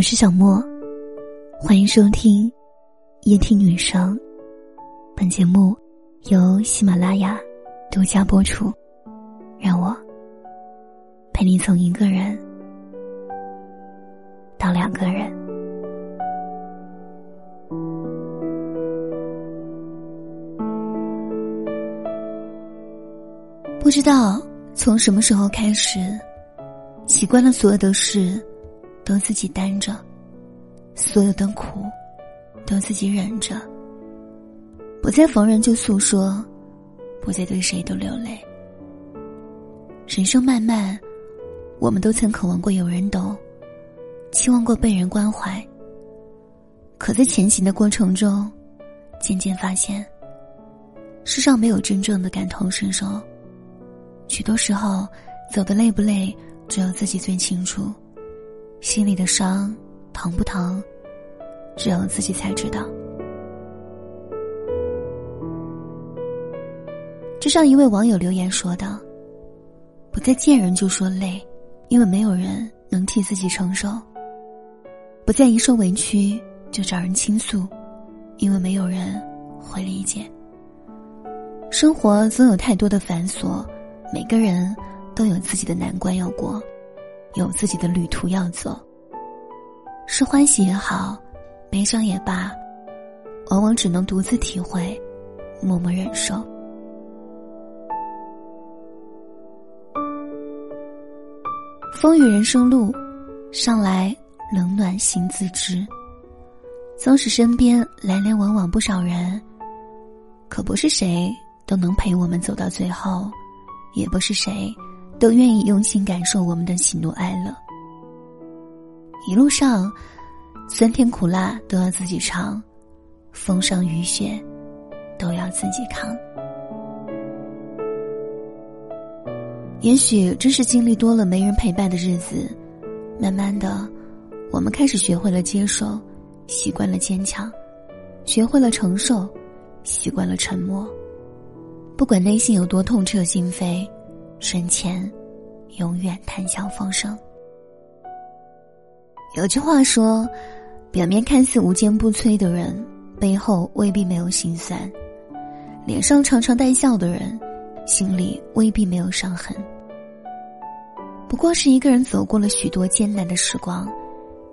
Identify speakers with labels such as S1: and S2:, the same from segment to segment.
S1: 我是小莫，欢迎收听夜听女生。本节目由喜马拉雅独家播出。让我陪你从一个人到两个人。不知道从什么时候开始，习惯了所有的事都自己担着，所有的苦都自己忍着，不再逢人就诉说，不再对谁都流泪。人生漫漫，我们都曾渴望过有人懂，期望过被人关怀。可在前行的过程中，渐渐发现，世上没有真正的感同身受。许多时候，走的累不累，只有自己最清楚；心里的伤疼不疼，只有自己才知道。就像一位网友留言说道：“不再见人就说累，因为没有人能替自己承受；不再一受委屈就找人倾诉，因为没有人会理解。生活总有太多的繁琐。”每个人都有自己的难关要过，有自己的旅途要走。是欢喜也好，悲伤也罢，往往只能独自体会，默默忍受。风雨人生路，上来冷暖心自知。纵使身边来来往往不少人，可不是谁都能陪我们走到最后。也不是谁，都愿意用心感受我们的喜怒哀乐。一路上，酸甜苦辣都要自己尝，风霜雨雪都要自己扛。也许真是经历多了没人陪伴的日子，慢慢的，我们开始学会了接受，习惯了坚强，学会了承受，习惯了沉默。不管内心有多痛彻心扉，身前永远谈笑风生。有句话说：“表面看似无坚不摧的人，背后未必没有心酸；脸上常常带笑的人，心里未必没有伤痕。”不过是一个人走过了许多艰难的时光，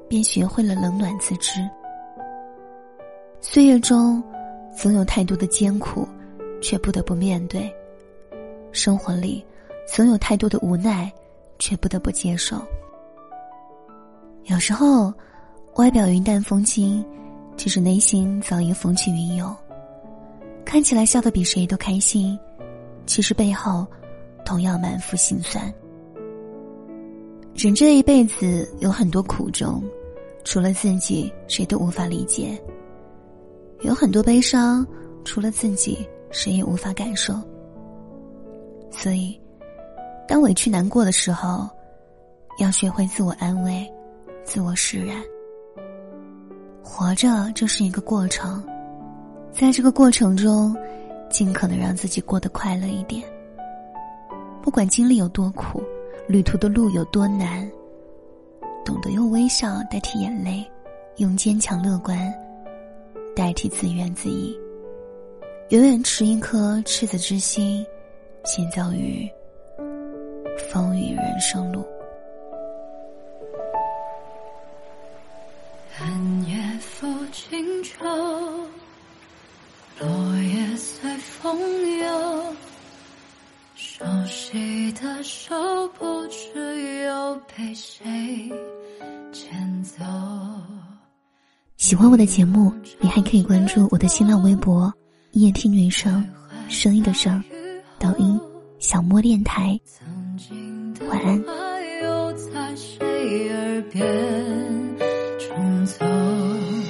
S1: 便学会了冷暖自知。岁月中，总有太多的艰苦。却不得不面对，生活里总有太多的无奈，却不得不接受。有时候，外表云淡风轻，其实内心早已风起云涌。看起来笑得比谁都开心，其实背后同样满腹心酸。人这一辈子有很多苦衷，除了自己，谁都无法理解。有很多悲伤，除了自己。谁也无法感受，所以，当委屈难过的时候，要学会自我安慰，自我释然。活着就是一个过程，在这个过程中，尽可能让自己过得快乐一点。不管经历有多苦，旅途的路有多难，懂得用微笑代替眼泪，用坚强乐观代替自怨自艾。永远持一颗赤子之心，行走于风雨人生路。
S2: 寒夜抚轻舟，落叶随风游，熟悉的手不知又被谁牵走。
S1: 喜欢我的节目，你还可以关注我的新浪微博。夜听女生，声音的声，抖音小莫电台，晚安。
S2: 匆匆